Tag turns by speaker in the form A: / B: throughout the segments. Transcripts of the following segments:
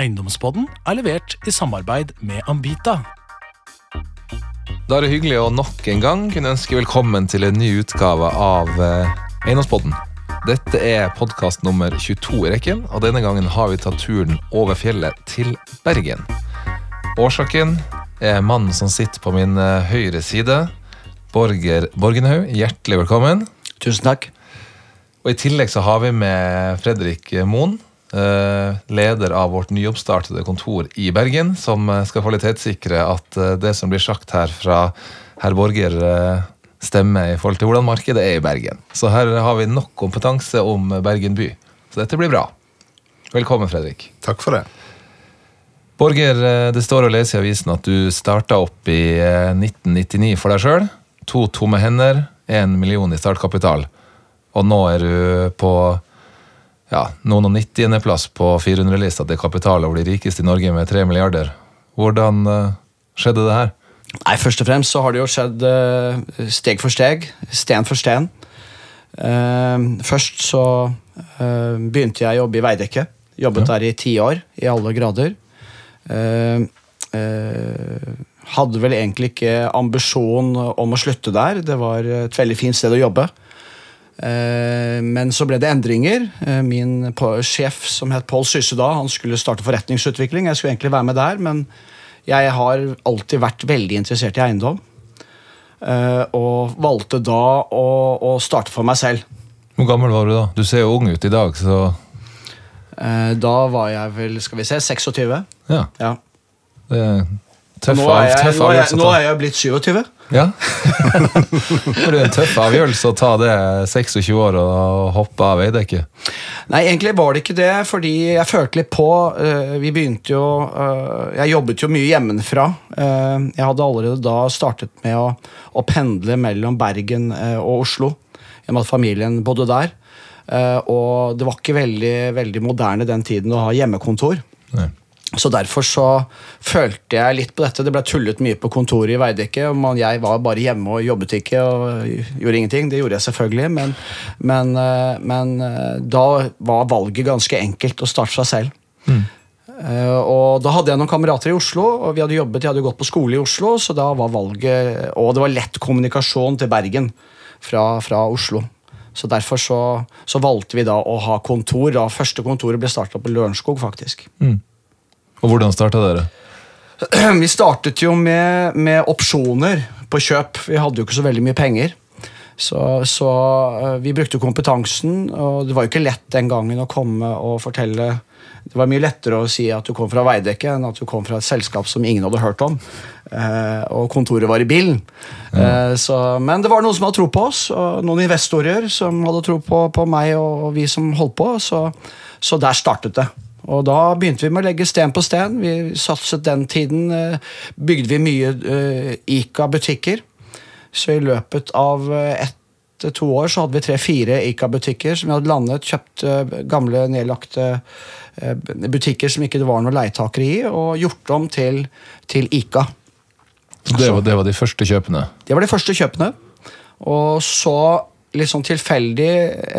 A: Eiendomspodden er levert i samarbeid med Ambita.
B: Da er det hyggelig å nok en gang kunne ønske velkommen til en ny utgave av eh, Eiendomspodden. Dette er podkast nummer 22 i rekken, og denne gangen har vi tatt turen over fjellet til Bergen. Årsaken er mannen som sitter på min eh, høyre side, Borger Borgenhaug. Hjertelig velkommen.
C: Tusen takk.
B: Og I tillegg så har vi med Fredrik Moen, leder av vårt nyoppstartede kontor i Bergen, som eh, skal kvalitetssikre at eh, det som blir sagt her fra herr Borger, eh, stemmer i forhold til hvordan markedet er i Bergen. Så her har vi nok kompetanse om Bergen by. Så dette blir bra. Velkommen, Fredrik.
D: Takk for det.
B: Borger, eh, det står å lese i avisen at du starta opp i eh, 1999 for deg sjøl. To tomme hender, én million i startkapital. Og nå er du på ja, noen og 90.-plass på 400-lista til kapital over de rikeste i Norge med 3 milliarder. Hvordan eh, skjedde det her?
C: Nei, Først og fremst så har det jo skjedd eh, steg for steg, sten for sten. Eh, først så begynte jeg å jobbe i Veidekke. Jobbet der i ti år, i alle grader. Hadde vel egentlig ikke ambisjon om å slutte der. Det var et veldig fint sted å jobbe. Eh, Men så ble det endringer. Eh, Min sjef som het Pål Sysedal, han skulle starte forretningsutvikling. Jeg skulle egentlig være med der, men jeg har alltid vært veldig interessert i eiendom. Eh, Og valgte da å, å starte for meg selv.
B: Hvor gammel var du da? Du ser jo ung ut i dag, så
C: Da var jeg vel, skal vi se, 26.
B: ja.
C: Ja.
B: Det er tøff,
C: Nå er, jeg,
B: tøff
C: nå, er jeg, nå er jeg blitt 27.
B: Ja. det er en tøff avgjørelse å ta det 26 år og hoppe av Veidekke.
C: Nei, egentlig var det ikke det, fordi jeg følte litt på eh, Vi begynte jo eh, Jeg jobbet jo mye hjemmefra. Eh, jeg hadde allerede da startet med å, å pendle mellom Bergen og Oslo. Jeg hadde familien bodde der. Og det var ikke veldig, veldig moderne den tiden å ha hjemmekontor.
B: Nei.
C: Så derfor så følte jeg litt på dette. Det ble tullet mye på kontoret i Veidekke. og Jeg var bare hjemme og jobbet ikke og gjorde ingenting. Det gjorde jeg selvfølgelig, men, men, eh, men eh, da var valget ganske enkelt å starte seg selv. Mm. og da hadde jeg noen kamerater i Oslo, og vi hadde jobbet, jeg hadde gått på skole i Oslo, så da var valget Og det var lett kommunikasjon til Bergen fra, fra Oslo. Så derfor så, så valgte vi da å ha kontor. da Første kontoret ble starta på Lørenskog, faktisk.
B: Og hvordan starta dere?
C: Vi startet jo med, med opsjoner på kjøp. Vi hadde jo ikke så veldig mye penger. Så, så eh, vi brukte kompetansen, og det var jo ikke lett den gangen å komme og fortelle Det var mye lettere å si at du kom fra Veidekke, enn at du kom fra et selskap som ingen hadde hørt om. Eh, og kontoret var i bilen. Eh, så, men det var noen som hadde tro på oss, og noen investorer som hadde tro på, på meg og vi som holdt på. Så, så der startet det. Og da begynte vi med å legge sten på sten. Vi satset den tiden. eh, Bygde vi mye eh, Ica-butikker. Så i løpet av eh, ett til to år så hadde vi tre-fire Ica-butikker som vi hadde landet. Kjøpt gamle, nedlagte butikker som ikke det var noen leietakere i, og gjort om til, til Ica.
B: Så det, var, det var de første kjøpene.
C: Det var de første kjøpene. Og så, litt sånn tilfeldig,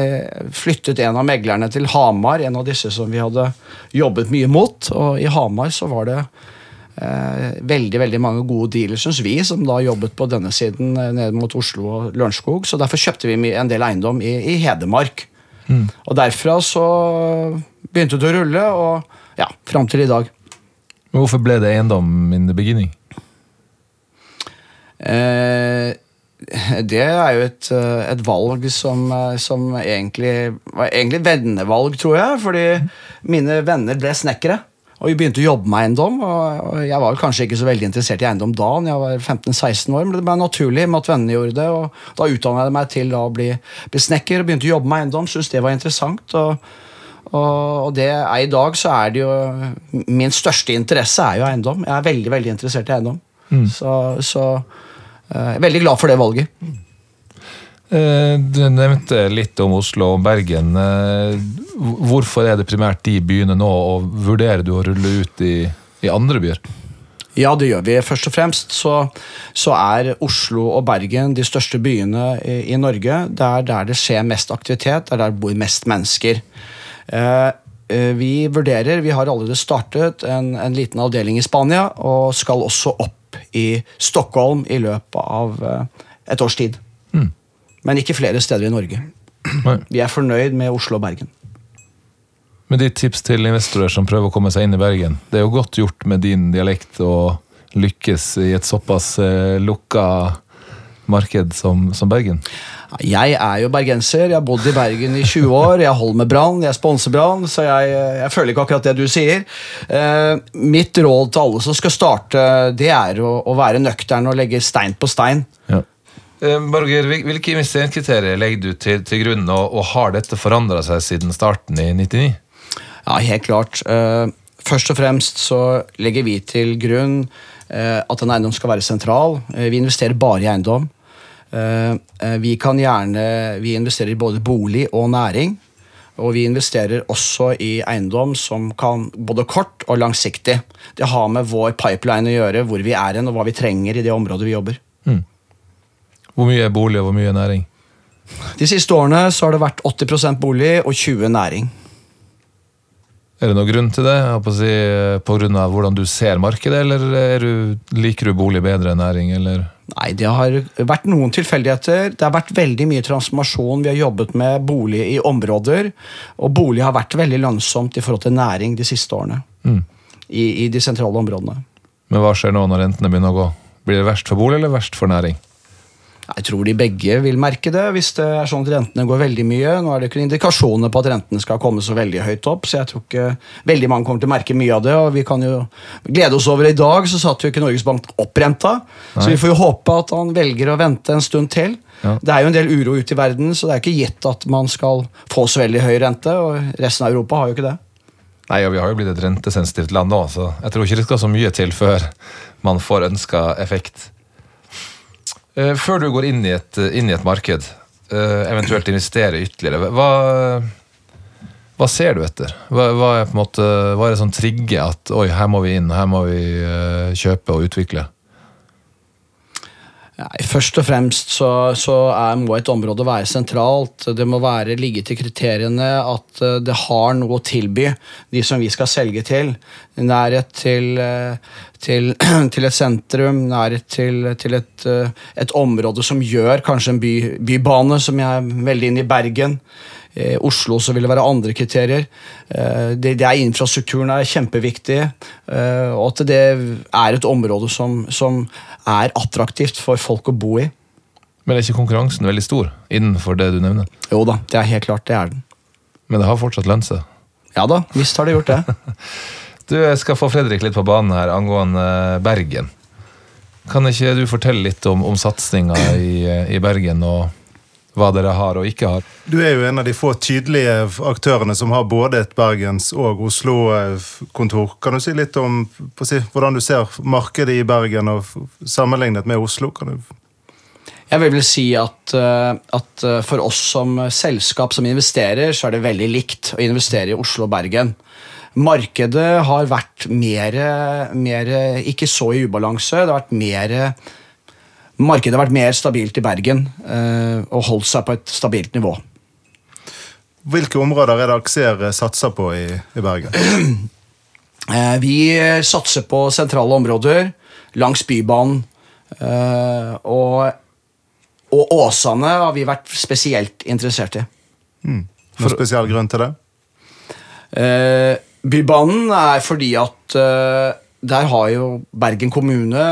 C: eh, flyttet en av meglerne til Hamar, en av disse som vi hadde jobbet mye mot. Og i Hamar så var det eh, veldig veldig mange gode dealer, syns vi, som da jobbet på denne siden eh, ned mot Oslo og Lørenskog. Så derfor kjøpte vi en del eiendom i, i Hedmark. Og derfra så begynte det å rulle, og ja, fram til i dag.
B: Men hvorfor ble det eiendom in the beginning?
C: Eh, det er jo et, eh, et valg som, eh, som egentlig var egentlig vennevalg, tror jeg. Fordi mine venner ble snekkere. Og vi begynte å jobbe med eiendom. Og jeg var kanskje ikke så veldig interessert i eiendom da, når jeg var 15-16 år, men det ble naturlig med at vennene gjorde det. Og da utdannet jeg meg til å bli, bli snekker og begynte å jobbe med eiendom. Syntes det var interessant. og og det er i dag så er det jo Min største interesse er jo eiendom. Jeg er veldig veldig interessert i eiendom. Så, så eh, jeg er veldig glad for det valget.
B: Eh, Du nevnte litt om Oslo og Bergen. Eh, Hvorfor er det primært de byene nå, og vurderer du å rulle ut i, i andre byer?
C: Ja, det gjør vi. Først og fremst så, så er Oslo og Bergen de største byene i, i Norge. Det er der det skjer mest aktivitet, det er der det bor mest mennesker. Eh, eh, vi vurderer Vi har allerede startet en, en liten avdeling i Spania og skal også opp i Stockholm i løpet av eh, et års tid. Men ikke flere steder i Norge.
B: Nei.
C: Vi er fornøyd med Oslo og Bergen.
B: Med ditt tips til investorer som prøver å komme seg inn i Bergen, det er jo godt gjort med din dialekt å lykkes i et såpass eh, lukka marked som, som Bergen.
C: Jeg er jo bergenser. Jeg har bodd i Bergen i 20 år. Jeg holder med Brann, jeg sponser Brann, så jeg, jeg føler ikke akkurat det du sier. Eh, mitt råd til alle som skal starte, det er å, å være nøktern og legge stein på stein.
B: Ja. Eh, Borger, hvilke investeringskriterier legger du til, til grunn, og, og har dette forandra seg siden starten i 99?
C: Ja, helt klart. Eh, først og fremst så legger vi til grunn eh, at en eiendom skal være sentral. Eh, vi investerer bare i eiendom. Eh, eh, vi kan gjerne Vi investerer i både bolig og næring. Og vi investerer også i eiendom som kan både kort og langsiktig. Det har med vår pipeline å gjøre, hvor vi er hen, og hva vi trenger i det området vi jobber.
B: Hvor mye er bolig, og hvor mye er næring?
C: De siste årene så har det vært 80% bolig og 20 næring.
B: Er det noen grunn til det? Si, Pga. grunn av hvordan du ser markedet, eller er du, liker du bolig bedre enn næring? Eller?
C: Nei, det har vært noen tilfeldigheter. Det har vært veldig mye transformasjon. Vi har jobbet med bolig i områder, og bolig har vært veldig lønnsomt i forhold til næring de siste årene.
B: Mm.
C: I, I de sentrale områdene.
B: Men hva skjer nå når rentene begynner å gå? Blir det verst for bolig eller verst for næring?
C: Jeg tror de begge vil merke det hvis det er sånn at rentene går veldig mye. Nå er det ikke indikasjoner på at rentene skal komme så veldig høyt opp, så jeg tror ikke veldig mange kommer til å merke mye av det. og Vi kan jo glede oss over I dag så satte jo ikke Norges Bank opp renta, så vi får jo håpe at han velger å vente en stund til.
B: Ja.
C: Det er jo en del uro ute i verden, så det er ikke gitt at man skal få så veldig høy rente. og Resten av Europa har jo ikke det.
B: Nei, og Vi har jo blitt et rentesensitivt land nå, så jeg tror ikke det skal så mye til før man får ønska effekt. Eh, Før du går inn i et, inn i et marked, eh, eventuelt investere ytterligere, hva, hva ser du etter? Hva, hva, er måte, hva er det som trigger at oi, her må vi inn, her må vi eh, kjøpe og utvikle?
C: Nei, først og fremst så, så er, må et område være sentralt. Det må være ligge til kriteriene at eh, det har noe å tilby de som vi skal selge til. Nærhet til, eh, til, til et sentrum, nærhet til, til et, eh, et område som gjør kanskje en by, bybane, som jeg er veldig inne i Bergen. I Oslo så vil det være andre kriterier. Eh, Det, det er Infrastrukturen er kjempeviktig. eh, Og at det er et område som, som er attraktivt for folk å bo i.
B: Men er ikke konkurransen veldig stor innenfor det du nevner?
C: Jo da, det er helt klart det er den.
B: Men det har fortsatt lønt seg.
C: Ja da, visst har det gjort det.
B: Du, skal få Fredrik litt på banen her angående Bergen. Kan ikke du fortelle litt om, om satsinga i, i Bergen, og hva dere har og ikke har?
D: Du er jo en av de få tydelige aktørene som har både et Bergens- og Oslo-kontor. Kan du si litt om på si, hvordan du ser markedet i Bergen og sammenlignet med Oslo? Kan du
C: Jeg vil vel si at, eh, at eh, for oss som selskap som investerer, så er det veldig likt å investere i Oslo og Bergen. Markedet har vært mer, mer ikke så i ubalanse. Det har vært mer Markedet har vært mer stabilt i Bergen eh, og holdt seg på et stabilt nivå.
D: Hvilke områder er det Aksjer satser på i, i Bergen?
C: Eh, Vi satser på sentrale områder langs Bybanen. eh, Og, og Åsane har vi vært spesielt interessert i.
D: Noen spesiell grunn til det?
C: Eh, Bybanen er fordi at eh, der har jo Bergen kommune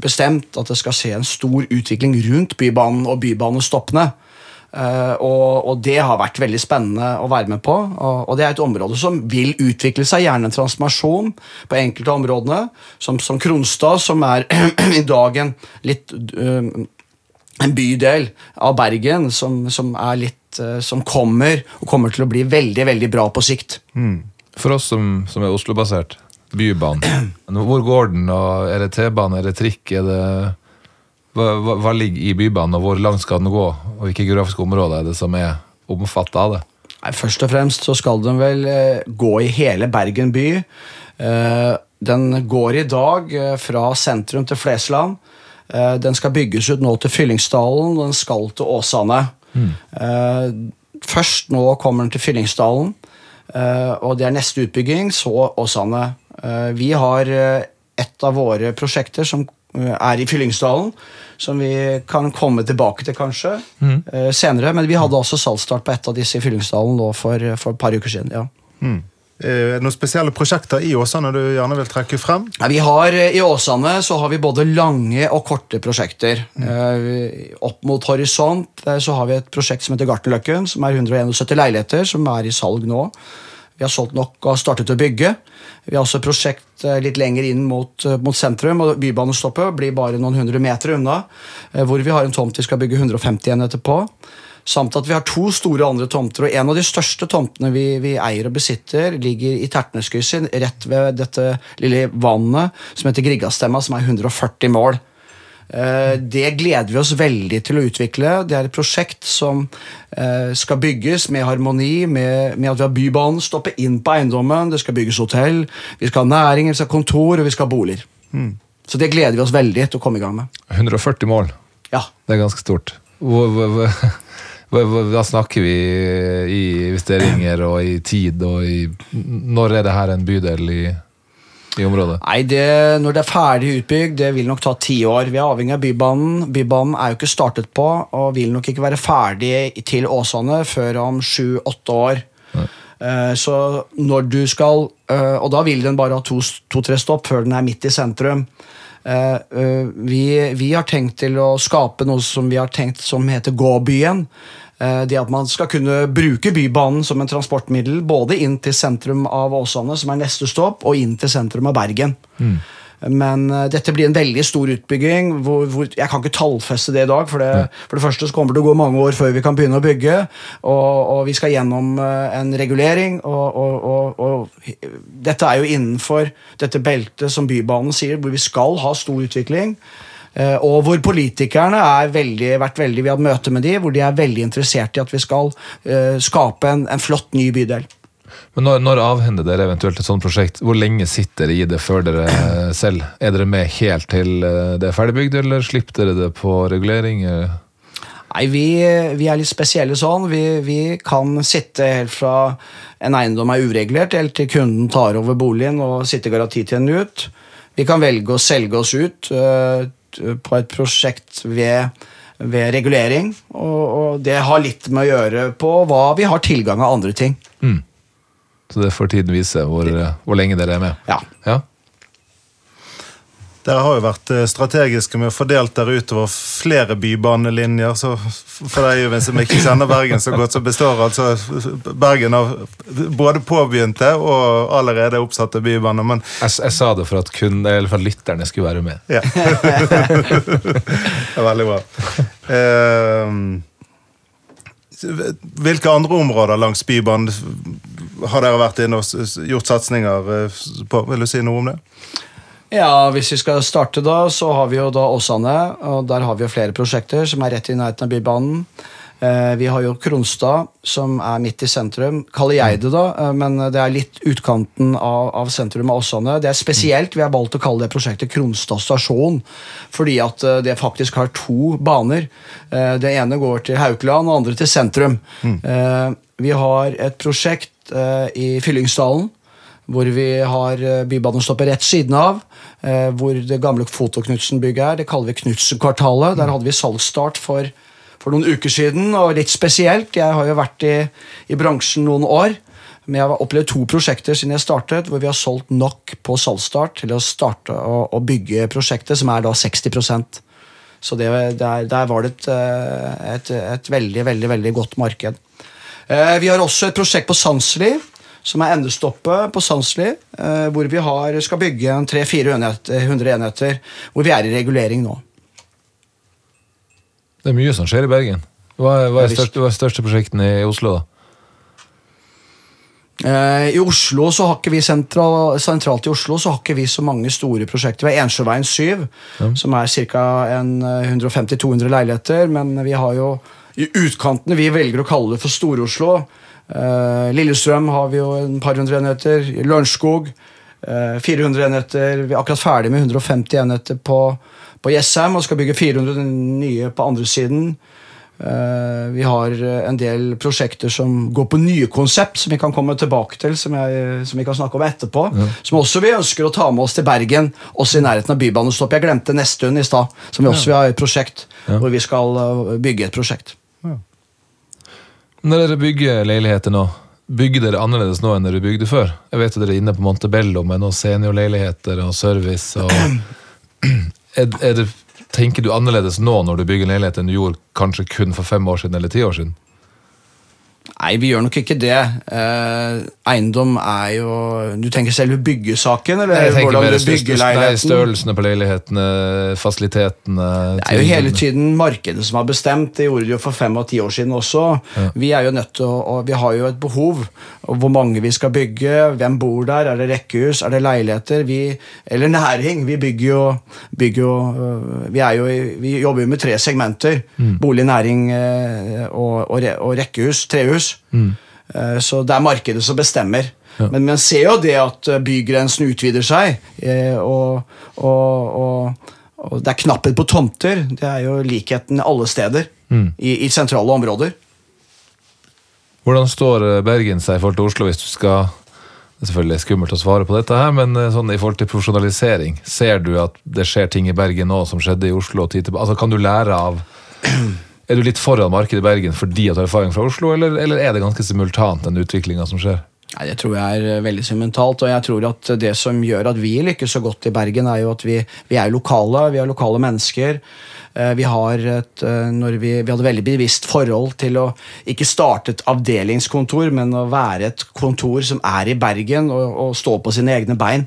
C: bestemt at det skal se en stor utvikling rundt Bybanen og bybanestoppene. Uh, og, og det har vært veldig spennende å være med på. Og, og det er et område som vil utvikle seg, gjerne en transformasjon på enkelte områdene. Som, som Kronstad, som er i dag en litt uh, en bydel av Bergen som, som er litt uh, Som kommer, og kommer til å bli veldig, veldig bra på sikt.
B: For oss som, som er Oslo-basert, Bybanen. Hvor går den? og Er det T-bane, er det trikk? Er det, hva, hva, ligger i Bybanen, og hvor langt skal den gå? Og hvilke geografiske områder er det som er omfattet av det?
C: Nei, Først og fremst så skal den vel eh, gå i hele Bergen by. Eh, den går i dag eh, fra sentrum til Flesland. Den skal bygges ut nå til Fyllingsdalen, og den skal til Åsane. Mm. først nå kommer den til Fyllingsdalen. Og det er neste utbygging, så Åsane. Eh, vi har eh, et av våre prosjekter som eh, er i Fyllingsdalen, som vi kan komme tilbake til kanskje mm. senere. Men vi hadde også salgsstart på et av disse i Fyllingsdalen nå for, for et par uker siden. ja.
D: Mm. Er det noen spesielle prosjekter i Åsane du gjerne vil trekke frem?
C: Ja, vi har, I Åsane så har vi både lange og korte prosjekter. Mm. opp mot horisont så har vi et prosjekt som heter Gartenløkken, som er 171 leiligheter, som er i salg nå. Vi har solgt nok og startet å bygge. Vi har også prosjekt eh, litt lenger inn mot, eh, mot sentrum, og Bybanestoppet blir bare noen hundre meter unna, eh, hvor vi har en tomt vi skal bygge 150 enheter på. Samt at vi har to store andre tomter, og en av de største tomtene vi, vi eier og besitter, ligger i Tertneskrysset, rett ved dette lille vannet som heter Griggastemma, som er 140 mål. Eh, Det gleder vi oss veldig til å utvikle. Det er et prosjekt som eh, skal bygges med harmoni, med, med at vi har Bybanen stoppe inn på eiendommen, det skal bygges hotell, vi skal ha næring, vi skal ha kontor, og vi skal ha boliger. Så det gleder vi oss veldig til å komme i gang med.
B: 140 mål.
C: Ja.
B: Det er ganske stort. Hvor, da snakker vi i investeringer og i tid og i Når er det her en bydel i, i området?
C: Nei, det, Når det er ferdig utbygd, det vil nok ta ti år. Vi er avhengig av Bybanen. Bybanen er jo ikke startet på, og vil nok ikke være ferdig til Åsane før om sju-åtte år. Nei. Så når du skal eh, Og da vil den bare ha to-tre stopp før den er midt i sentrum. Eh, eh, Vi, vi har tenkt til å skape noe som vi har tenkt som heter Gåbyen. Eh, Det at man skal kunne bruke Bybanen som en transportmiddel både inn til sentrum av Åsane, som er neste stopp, og inn til sentrum av Bergen. Men eh, dette blir en veldig stor utbygging. Hvor, hvor Jeg kan ikke tallfeste det i dag. For det, for det første så kommer det å gå mange år før vi kan begynne å bygge. Og, og vi skal gjennom eh, en regulering. Og, og, og, og dette er jo innenfor dette beltet som Bybanen sier, hvor vi skal ha stor utvikling. Eh, Og hvor politikerne er veldig, vært veldig, Vi har hatt møte med de, hvor de er veldig interessert i at vi skal eh, skape en, en flott ny bydel.
B: Men når, når avhender dere eventuelt et sånt prosjekt? Hvor lenge sitter dere i det før dere selv? Er dere med helt til eh, det er ferdigbygd, eller slipper dere det på regulering? eh?
C: Nei, vi, vi er litt spesielle sånn. Vi, vi kan sitte helt fra en eiendom er uregulert, helt til kunden tar over boligen og sitter garantitiden ut. Vi kan velge å selge oss ut på et prosjekt ved, ved regulering. Og, og det har litt med å gjøre på hva vi har tilgang av andre ting.
B: Så det får tiden vise hvor, eh, hvor lenge dere er med.
C: Ja.
B: Ja?
D: Dere har jo vært eh, strategiske med å fordelt dere utover flere bybanelinjer. så For deg som ikke kjenner Bergen så godt, så består altså Bergen av både påbegynte og allerede oppsatte bybaner. Men
B: Jeg, jeg sa det for at, kun, for at lytterne skulle være med.
D: ja. det er veldig bra. Uh, hvilke andre områder langs Bybanen har dere vært inne og gjort satsinger eh, på? Vil du si noe om det?
C: Ja, Hvis vi skal starte, da, så har vi jo da Åsane. og Der har vi jo flere prosjekter som er rett i nærheten av Bybanen. Eh, vi har jo Kronstad, som er midt i sentrum. Kaller jeg det, da, eh, men det er litt utkanten av, av sentrum av Åsane. Det er spesielt. Vi har valgt å kalle det prosjektet Kronstad stasjon, fordi at eh, det faktisk har to baner. Det ene går til Haukeland, og andre til sentrum. Mm. vi har et prosjekt i Fyllingsdalen hvor vi har Bybanen Bybanestoppet rett siden av. eh, Hvor det gamle Foto-Knutsen-bygget er. Det kaller vi Knutsen-kvartalet. Der hadde vi salgsstart for, for noen uker siden, og litt spesielt. Jeg har jo vært i, i bransjen noen år. Men jeg har opplevd to prosjekter siden jeg startet, hvor vi har solgt nok på salgsstart til å starte å, å bygge prosjektet, som er da 60% Så det, der, der var det et, eh, et, et veldig, veldig, veldig godt marked. Eh, Vi har også et prosjekt på Sandsli, som er endestoppet på Sandsli, eh, hvor vi har, skal bygge en 300-400 enheter, enheter, hvor vi er i regulering nå.
B: Det er mye som skjer i Bergen. Hva er, hva er største, hva er største prosjektene i Oslo, da?
C: Eh, I Oslo så har ikke vi sentral, sentralt i Oslo så har ikke vi så mange store prosjekter. Vi har Ensjøveien 7, som er ca. 150-200 leiligheter. Men vi har jo i utkantene Vi velger å kalle det for Stor-Oslo. Eh, Lillestrøm har vi jo en par hundre enheter. Lørenskog eh, 400 enheter. Vi er akkurat ferdig med 150 enheter på, på Jessheim og skal bygge 400 nye på andre siden. Eh, vi har eh, en del prosjekter som går på nye konsept, som vi kan komme tilbake til, som, jeg, som vi kan snakke om etterpå. Som også vi ønsker å ta med oss til Bergen, også i nærheten av Bybanestopp. Jeg glemte Nesttun i stad, som vi også vil ha et prosjekt, hvor vi skal eh, bygge et prosjekt.
B: Når dere bygger leiligheter nå, bygger dere annerledes nå enn dere bygde før? Jeg vet at dere er inne på Montebello med noen seniorleiligheter og service. Og er, er det, tenker du annerledes nå når du bygger en leilighet enn du gjorde kanskje kun for fem år siden eller ti år siden?
C: Nei, vi gjør nok ikke det. Eh, eiendom er jo Du tenker selve byggesaken, eller
B: Jeg tenker
C: hvordan
B: mer
C: du bygger
B: størrelsen- nei,
C: leiligheten?
B: størrelsene på leilighetene, fasilitetene
C: Det er jo hele tiden markedet som har bestemt. Det gjorde det jo for fem og ti år siden også. Vi er jo nødt til å, vi har jo et behov. Hvor mange vi skal bygge, hvem bor der, er det rekkehus, er det leiligheter? Vi, eller næring. Vi bygger jo, bygger jo øh, vi, er jo, vi jobber jo med tre segmenter. Bolig, næring øh, og, og, og rekkehus. Trehus. Eh, Så det er markedet som bestemmer. Men man ser jo det at eh, bygrensen utvider seg, eh, og, og, og, og det er knapphet på tomter. Det er jo likheten alle steder i, i sentrale områder.
B: Hvordan står Bergen seg i forhold til Oslo hvis du skal Det er selvfølgelig skummelt å svare på dette, her, men sånn i forhold til profesjonalisering, ser du at det skjer ting i Bergen nå som skjedde i Oslo? Altså, kan du lære av Er du litt foran markedet i Bergen fordi at du har erfaring fra Oslo, eller, eller er det ganske simultant, den utviklinga som skjer?
C: Nei, Det tror jeg er eh, veldig sentimentalt, og jeg tror at det som gjør at vi lykkes så godt i Bergen, er jo at vi, vi er lokale, vi er lokale mennesker. Eh, Vi, har et, eh, vi, vi hadde veldig bevisst forhold til å ikke starte et avdelingskontor, men å være et kontor som er i Bergen og, og stå på sine egne bein.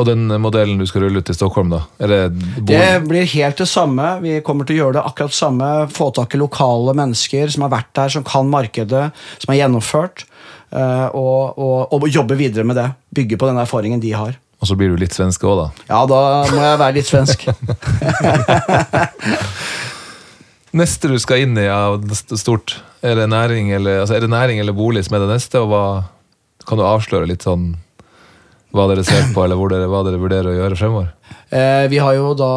B: Og den modellen du skal rulle ut i Stockholm, da? Det
C: blir helt det samme. Vi kommer til å gjøre det akkurat samme. Få tak i lokale mennesker som har vært der, som kan markedet, som er gjennomført. eh, Og, og, og jobbe videre med det. Bygge på den erfaringen de har.
B: Og så blir du litt svensk òg, da?
C: Ja, da må jeg være litt svensk.
B: Neste du skal inn i av st- stort, er det næring eller, altså er det næring eller bolig som er det neste? Og hva, kan du avsløre litt sånn hva dere ser på, eller dere, hva dere vurderer å gjøre fremover?
C: Eh, vi har jo da,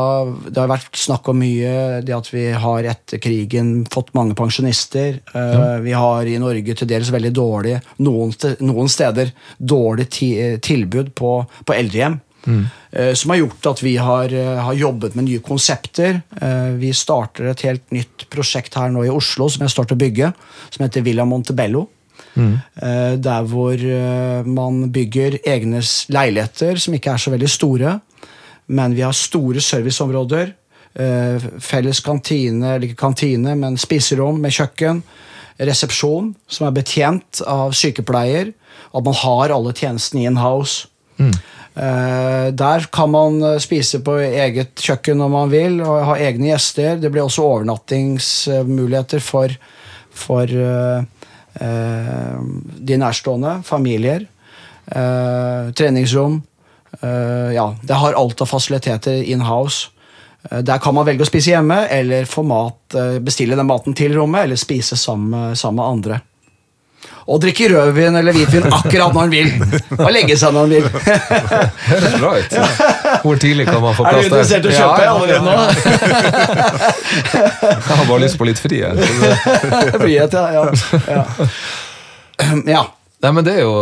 C: Det har vært snakk om mye det at vi har etter krigen fått mange pensjonister. Eh, Vi har i Norge til dels veldig dårlig, noen, noen steder, dårlig ti, tilbud på, på eldrehjem. Eh, som har gjort at vi har, har jobbet med nye konsepter. Vi starter et helt nytt prosjekt her nå i Oslo som jeg starter å bygge, som heter Villa Montebello. Eh, der hvor eh, man bygger egne leiligheter som ikke er så veldig store. Men vi har store serviceområder. eh, Felles kantine, eller ikke kantine, men spiserom med kjøkken. Resepsjon som er betjent av sykepleier. At man har alle tjenestene in house. Mm. Der kan man spise på eget kjøkken når man vil, og ha egne gjester. Det blir også overnattingsmuligheter for, for de nærstående, familier. Eh, treningsrom. Eh, ja, det har alt av fasiliteter in house. Eh, Der kan man velge å spise hjemme, eller mat, eh, bestille den maten til rommet, eller spise sammen sammen med andre. Og drikke rødvin eller hvitvin akkurat når han vil. Og legge seg når han vil.
B: Høres bra ut. Hvor tidlig kan man få plass der?
C: Er du interessert i å kjøpe allerede nå?
B: Jeg har bare lyst på litt frihet.
C: Frihet, ja. ja. ja. ja.
B: Nei, men det er jo,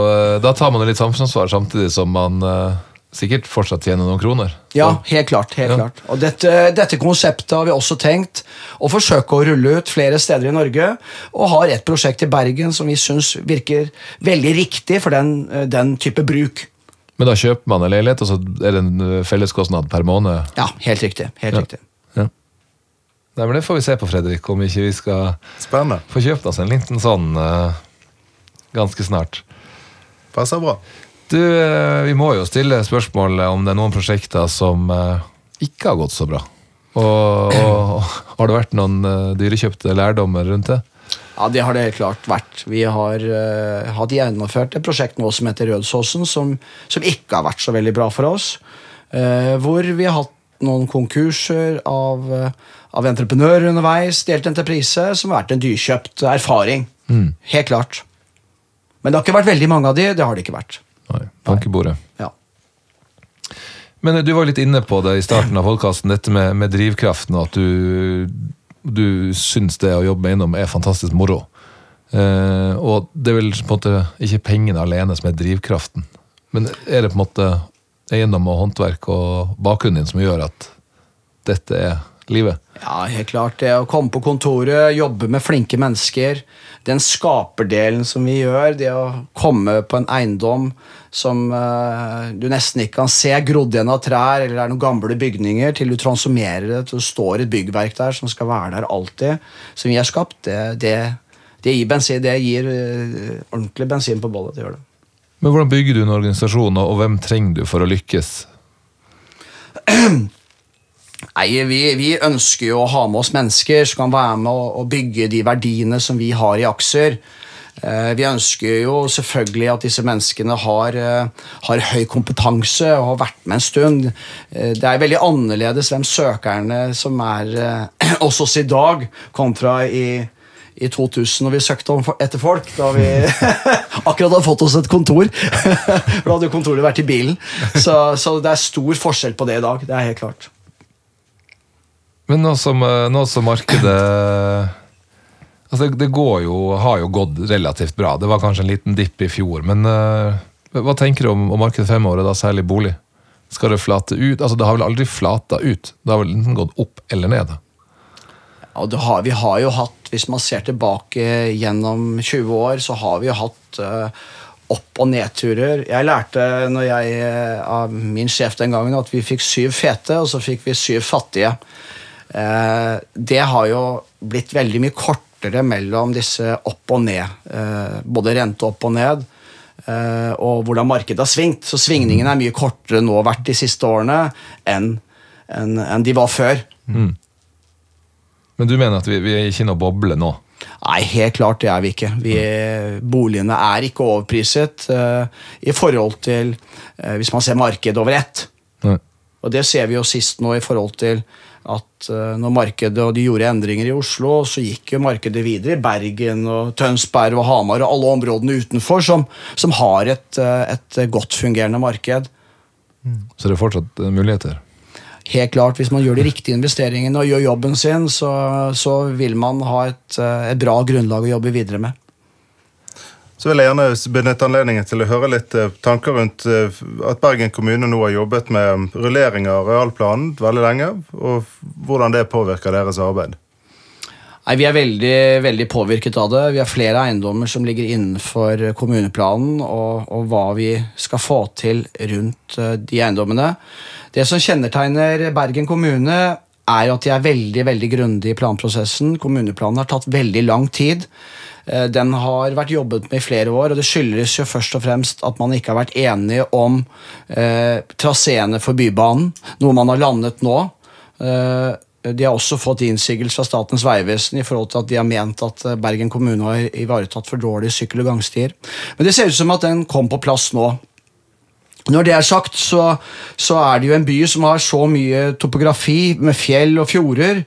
B: Da tar man jo litt samfunnsansvar samtidig som man eh, sikkert fortsatt tjener noen kroner.
C: Ja, helt klart. helt
B: Ja.
C: klart. Og dette, dette konseptet har vi også tenkt å forsøke å rulle ut flere steder i Norge. Og har et prosjekt i Bergen som vi syns virker veldig riktig for den, eh, den type bruk.
B: Men da kjøper man en leilighet, og så er det en eh, felleskostnad per måned.
C: Ja, helt riktig. helt
B: Ja.
C: riktig.
B: Ja. Nei, men Det får vi se på, Fredrik, om ikke vi skal
D: Spennende.
B: få kjøpt oss en liten sånn uh, ganske snart.
D: Passer bra.
B: Du, eh, Vi må jo stille spørsmålet om det er noen prosjekter som eh, ikke har gått så bra. Og, og Har det vært noen eh, dyrekjøpte lærdommer rundt det?
C: Ja, det har det helt klart vært. Vi har uh, hatt gjennomført et prosjekt nå som heter Rødsåsen, som, som ikke har vært så veldig bra for oss. Uh, hvor vi har hatt noen konkurser av, uh, av entreprenører underveis, delt entreprise, som har vært en dyrkjøpt erfaring. Helt klart. Men det har ikke vært veldig mange av de, det har det ikke vært.
B: Nei, Bankebordet.
C: Ja.
B: Men eh, du var litt inne på det i starten av podkasten, dette med, med drivkraften, og at du du syns det å jobbe med eiendom er fantastisk moro. Eh, og det er vel på en måte ikke pengene alene som er drivkraften. Men er det på en måte eiendom og håndverk og bakgrunnen din som gjør at dette er livet?
C: Ja, helt klart. Det å komme på kontoret, jobbe med flinke mennesker, den skaperdelen som vi gjør, det å komme på en eiendom som uh, du nesten ikke kan se grodd igjen av trær, eller det er noen gamle bygninger, til du transformerer det til det står et byggverk der som skal være der alltid, som vi har skapt, det, det, det gir bensin, det gir uh, ordentlig bensin på bollet. Det gjør det.
B: Men hvordan bygger du en organisasjon, og hvem trenger du for å lykkes?
C: Nei, vi, vi ønsker jo å ha med oss mennesker som kan være med å, bygge de verdiene som vi har i aksjer. Eh, Vi ønsker jo selvfølgelig at disse menneskene har, eh, har høy kompetanse og har vært med en stund. Eh, Det er veldig annerledes hvem søkerne som er hos oss i dag, kontra i, i 2000 når vi søkte om, etter folk. Da vi akkurat hadde fått oss et kontor. Da hadde jo kontoret vært i bilen. Så, så det er stor forskjell på det i dag. Det er helt klart.
B: Men nå som, eh, nå som markedet Altså, det, går jo, har jo gått relativt bra. Det var kanskje en liten dipp i fjor, men uh, hva tenker du om, om markedet femåret, da særlig bolig? Skal det flate ut? Altså, det har vel aldri flata ut? Det har vel enten gått opp eller ned?
C: Ja, har, vi har jo hatt, Hvis man ser tilbake gjennom 20 år, så har vi jo hatt uh, opp- og nedturer. Jeg lærte når jeg, av min sjef den gangen at vi fikk syv fete, og så fikk vi syv fattige. Eh, det har jo blitt veldig mye kortere mellom disse opp og ned. Eh, både rente opp og ned. eh, og hvordan markedet har svingt. Så svingningene er mye kortere nå vært de siste årene enn de var før.
B: Men du mener at vi, vi er ikke i noe boble nå?
C: Nei, helt klart det er vi ikke. Vi, boligene er ikke overpriset uh, i forhold til uh, hvis man ser markedet over ett.
B: Nei.
C: Og det ser vi jo sist nå i forhold til at eh, når markedet og de gjorde endringer i Oslo, så gikk jo markedet videre i Bergen og Tønsberg og Hamar og alle områdene utenfor som, som har et, eh, et godt fungerende marked.
B: Så det er fortsatt eh, muligheter?
C: Helt klart, Hvis man gjør de riktige investeringene og gjør jobben sin, så, så vil man ha et, et bra grunnlag å jobbe videre med.
D: Så vil jeg gjerne benytte anledningen til å høre litt eh, tanker rundt eh, at Bergen kommune nå har jobbet med rullering av realplanen veldig lenge, og hvordan det påvirker deres arbeid.
C: Nei, Vi er veldig, veldig påvirket av det. Vi har flere eiendommer som ligger innenfor kommuneplanen, og, og hva vi skal få til rundt eh, de eiendommene. Det som kjennetegner Bergen kommune, er at de er veldig veldig grundige i planprosessen. Kommuneplanen har tatt veldig lang tid. Eh, Den har vært jobbet med i flere år, og det skyldes jo først og fremst at man ikke har vært enige om eh, traseene for Bybanen, noe man har landet nå. Eh, de har også fått innsigelse fra Statens vegvesen i forhold til at de har ment at eh, Bergen kommune har ivaretatt for dårlige sykkel- og gangstier. Men det ser ut som at den kom på plass nå. Når det er sagt, så, så er det jo en by som har så mye topografi med fjell og fjorder.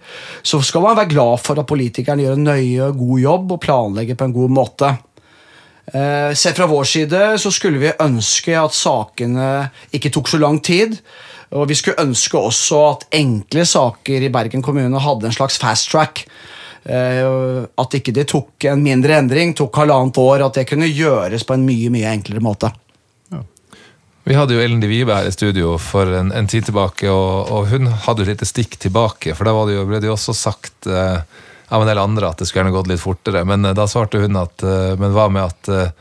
C: Så skal man være glad for at politikerne gjør en nøye og god jobb og planlegger på en god måte. Eh, Sett fra vår side så skulle vi ønske at sakene ikke tok så lang tid. Og vi skulle ønske også at enkle saker i Bergen kommune hadde en slags fast track. Eh, At ikke det tok en mindre endring, tok halvannet år. At det kunne gjøres på en mye, mye enklere måte.
B: Vi hadde jo Ellen de Vibe her i studio for en, en tid tilbake, og, og hun hadde et lite stikk tilbake. For da det jo, ble det jo også sagt eh, av en del andre at det skulle gjerne gått litt fortere. Men eh, da svarte hun at eh, Men hva med at eh,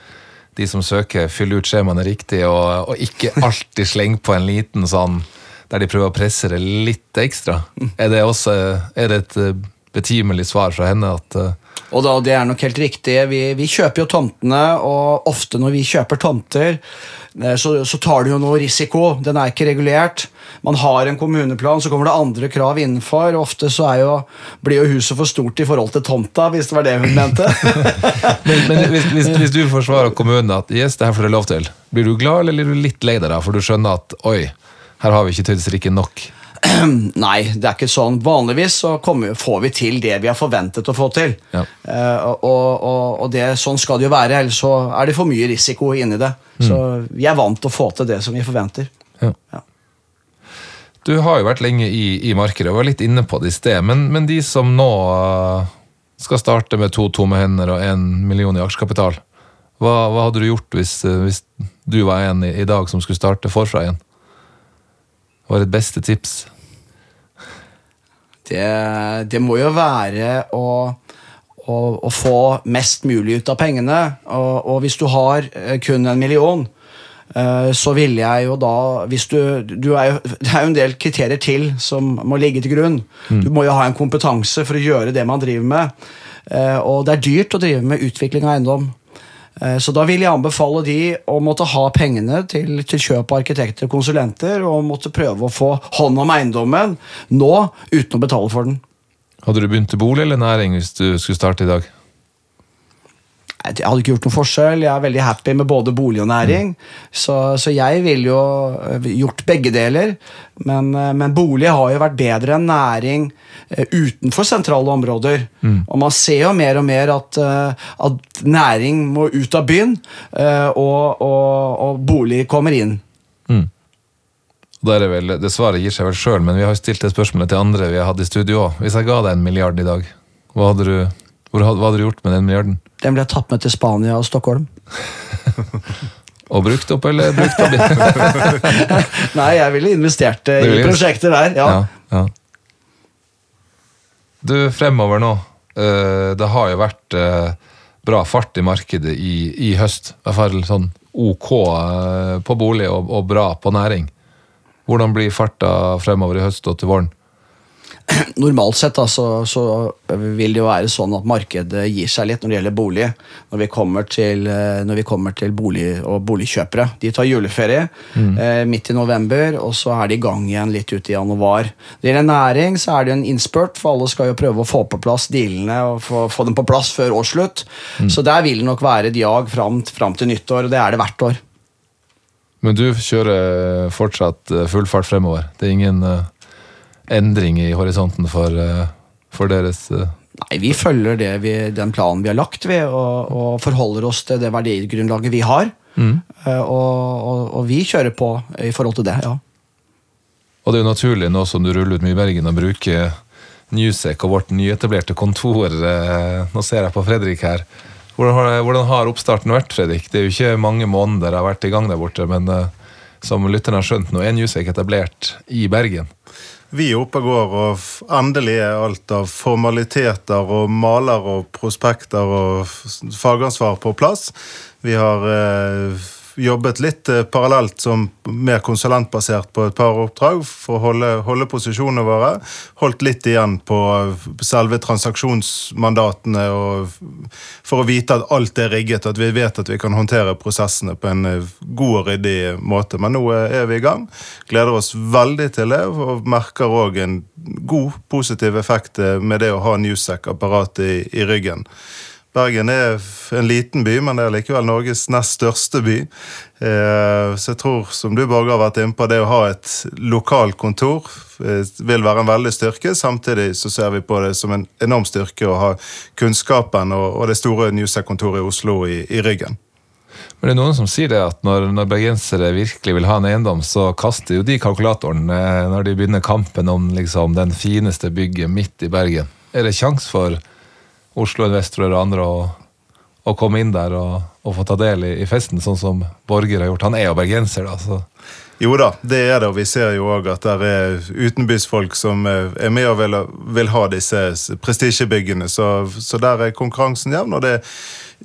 B: de som søker, fyller ut skjemaene riktig, og, og ikke alltid slenger på en liten sånn der de prøver å presse det litt ekstra? Er det også er det et eh, betimelig svar fra henne at eh,
C: Og da, det er nok helt riktig. Vi, vi kjøper jo tomtene, og ofte når vi kjøper tomter, eh, så, så tar det jo noe risiko. Den er ikke regulert. Man har en kommuneplan, så kommer det andre krav innenfor. Ofte så er jo, blir jo huset for stort i forhold til tomta, hvis det var det hun mente.
B: Men, men hvis, hvis, hvis du forsvarer kommunen at yes, det her får du lov til, blir du glad eller blir du litt lei deg da? For du skjønner at oi, her har vi ikke tøyd strikken nok.
C: Nei, det er ikke sånn. Vanligvis så kommer, får vi til det vi har forventet å få til.
B: Ja.
C: Uh, og og, og det, sånn skal det jo være, ellers så er det for mye risiko inni det. Så vi er vant til å få til det som vi forventer.
B: Ja.
C: Ja.
B: Du har jo vært lenge i, i markedet og var litt inne på det i sted, men, men de som nå eh, skal starte med to tomme hender og én million i aksjekapital, hva, hva hadde du gjort hvis, eh, hvis du var en i, i dag som skulle starte forfra igjen? Hva er ditt beste tips?
C: Det, det må jo være å, å, å få mest mulig ut av pengene. Og, og hvis du har eh, kun en million, eh, så ville jeg jo da hvis du, du er jo, Det er jo en del kriterier til som må ligge til grunn. Du må jo ha en kompetanse for å gjøre det man driver med. Eh, Og det er dyrt å drive med utvikling av eiendom. Eh, Så da vil jeg anbefale de å måtte ha pengene til, til kjøp av arkitekter og konsulenter, og måtte prøve å få hånd om eiendommen nå uten å betale for den.
B: Hadde du begynt i bolig eller næring hvis du skulle starte i dag?
C: Jeg hadde ikke gjort noen forskjell. Jeg er veldig happy med både bolig og næring. Så, så jeg ville jo eh, gjort begge deler. Men, eh, men bolig har jo vært bedre enn næring eh, utenfor sentrale områder. Og man ser jo mer og mer at, at næring må ut av byen, og, og, og bolig kommer inn.
B: Der er vel, det svaret gir seg vel sjøl, men vi har jo stilt det spørsmålet til andre vi har hatt i studio òg. Hvis jeg ga deg en milliard i dag, hva hadde du, hvor, hva hadde du gjort med den milliarden?
C: Den ble tatt med til Spania og Stockholm.
B: Og brukt opp, eller brukt opp?
C: Nei, jeg ville investert i
B: ville
C: prosjekter der. ja.
B: ja. Du, fremover nå. eh, det har jo vært eh, bra fart i markedet i, i høst. I hvert fall sånn ok eh, på bolig og, og bra på næring. Hvordan blir farta fremover i høst og til våren?
C: Normalt sett da, så, så vil det jo være sånn at markedet gir seg litt når det gjelder bolig. Når vi kommer til, eh, når vi kommer til bolig og boligkjøpere. De tar juleferie eh, midt i november, og så er de i gang igjen litt ut i januar. Det gjelder næring, så er det jo en innspurt, for alle skal jo prøve å få på plass dealene og få, få dem på plass før årsslutt. Så der vil det nok være et jag fram, fram til nyttår, og det er det hvert år.
B: Men du kjører fortsatt eh, full fart fremover? Det er ingen endring i horisonten for, eh, for deres eh,
C: Nei, Vi følger det vi, den planen vi har lagt ved, og, og forholder oss til det verdigrunnlaget vi har. Mm. og, og, og vi kjører på i forhold til det, ja.
B: Og det er jo naturlig nå som du ruller ut mye i Bergen å bruke Newsec og vårt nyetablerte kontor. eh, Nå ser jeg på Fredrik her. Hvordan har, hvordan har oppstarten vært, Fredrik? Det er jo ikke mange måneder jeg har vært i gang der borte, men eh, som lytterne har skjønt, nå er Newsec etablert i Bergen.
D: Vi er oppe og går, og endelig er alt av formaliteter og maler og prospekter og fagansvar på plass. Vi har eh, jobbet litt eh, parallelt som mer konsulentbasert på et par oppdrag for å holde, holde posisjonene våre. Holdt litt igjen på selve transaksjonsmandatene for å vite at alt er rigget, at vi vet at vi kan håndtere prosessene på en eh, god og ryddig måte. Men nå eh, er vi i gang. Gleder oss veldig til det, og merker òg en god, positiv effekt eh, med det å ha Newsec-apparatet i, i ryggen. Bergen er en liten by, men det er likevel Norges nest største by. Eh, Så jeg tror, som du Borge har vært inne på, det å ha et lokalt kontor eh, vil være en veldig styrke. Samtidig så ser vi på det som en enorm styrke å ha kunnskapen og, det store Newsec-kontoret i Oslo i, i ryggen.
B: Men det er noen som sier det at når, når bergensere virkelig vil ha en eiendom, så kaster jo de kalkulatoren eh, når de begynner kampen om liksom, den fineste bygget midt i Bergen. Er det kjangs for Oslo-investorer og andre å komme inn der og, og få ta del i, i festen, sånn som Borger har gjort? Han er jo bergenser, da. så...
D: Jo da, det er det, og vi ser jo òg at det er utenbysfolk som eh, er med og vil, vil ha disse prestisjebyggene. Så, så der er konkurransen jevn. og det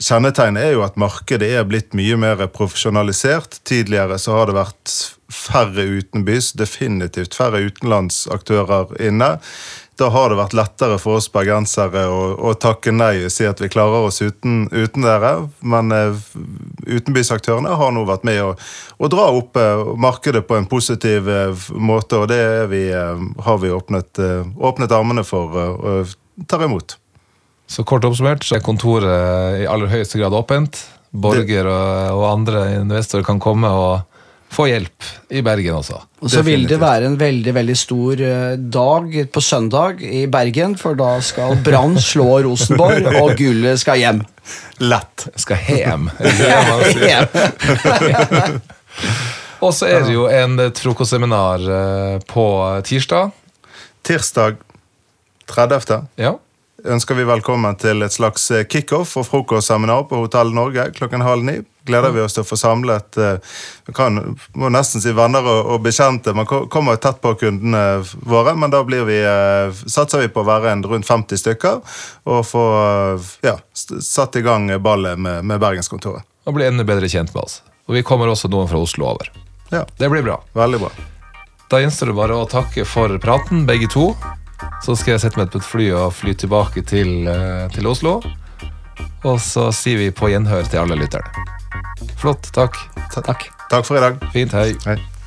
D: Kjennetegnet er jo at markedet er blitt mye mer profesjonalisert. Tidligere så har det vært færre utenbys, definitivt færre utenlandsaktører inne. Da har det vært lettere for oss bergensere å, å takke nei og si at vi klarer oss uten, uten dere. Men utenbys-aktørene har nå vært med å, å dra opp eh, markedet på en positiv eh, måte, og det vi, har vi åpnet, åpnet armene for og tar imot.
B: Så kort oppsummert så er kontoret i aller høyeste grad åpent. Borger og, og andre investorer kan komme og få hjelp i Bergen også.
C: Og så vil det være en veldig veldig stor eh, dag på søndag i Bergen, for da skal Brann slå Rosenborg, og gullet skal hjem.
D: Lett.
B: Skal? Hjem. Og så er det jo en, frokostseminar eh, på tirsdag.
D: Tirsdag 30.
B: Ja.
D: Ønsker vi velkommen til et slags eh, kickoff og frokostseminar på Hotell Norge klokken halv ni. Gleder vi oss til å få samlet eh, vi kan, må nesten si venner og, og bekjente. Man kommer tett på kundene våre, men da blir vi, eh, satser vi på å være en rundt 50 stykker og få eh, ja, satt i gang ballet med, med Bergenskontoret.
B: Og bli enda bedre kjent med oss. Og vi kommer også noen fra Oslo over.
D: Ja,
B: Det blir bra.
D: veldig bra.
B: Da gjenstår det bare å takke for praten, begge to. Så skal jeg sette meg på et fly og fly tilbake til, eh, til Oslo. Og så sier vi på gjenhør til alle lytterne. Flott. Takk.
C: Takk.
D: Takk for i dag.
B: Fint. Hei.
D: Hei.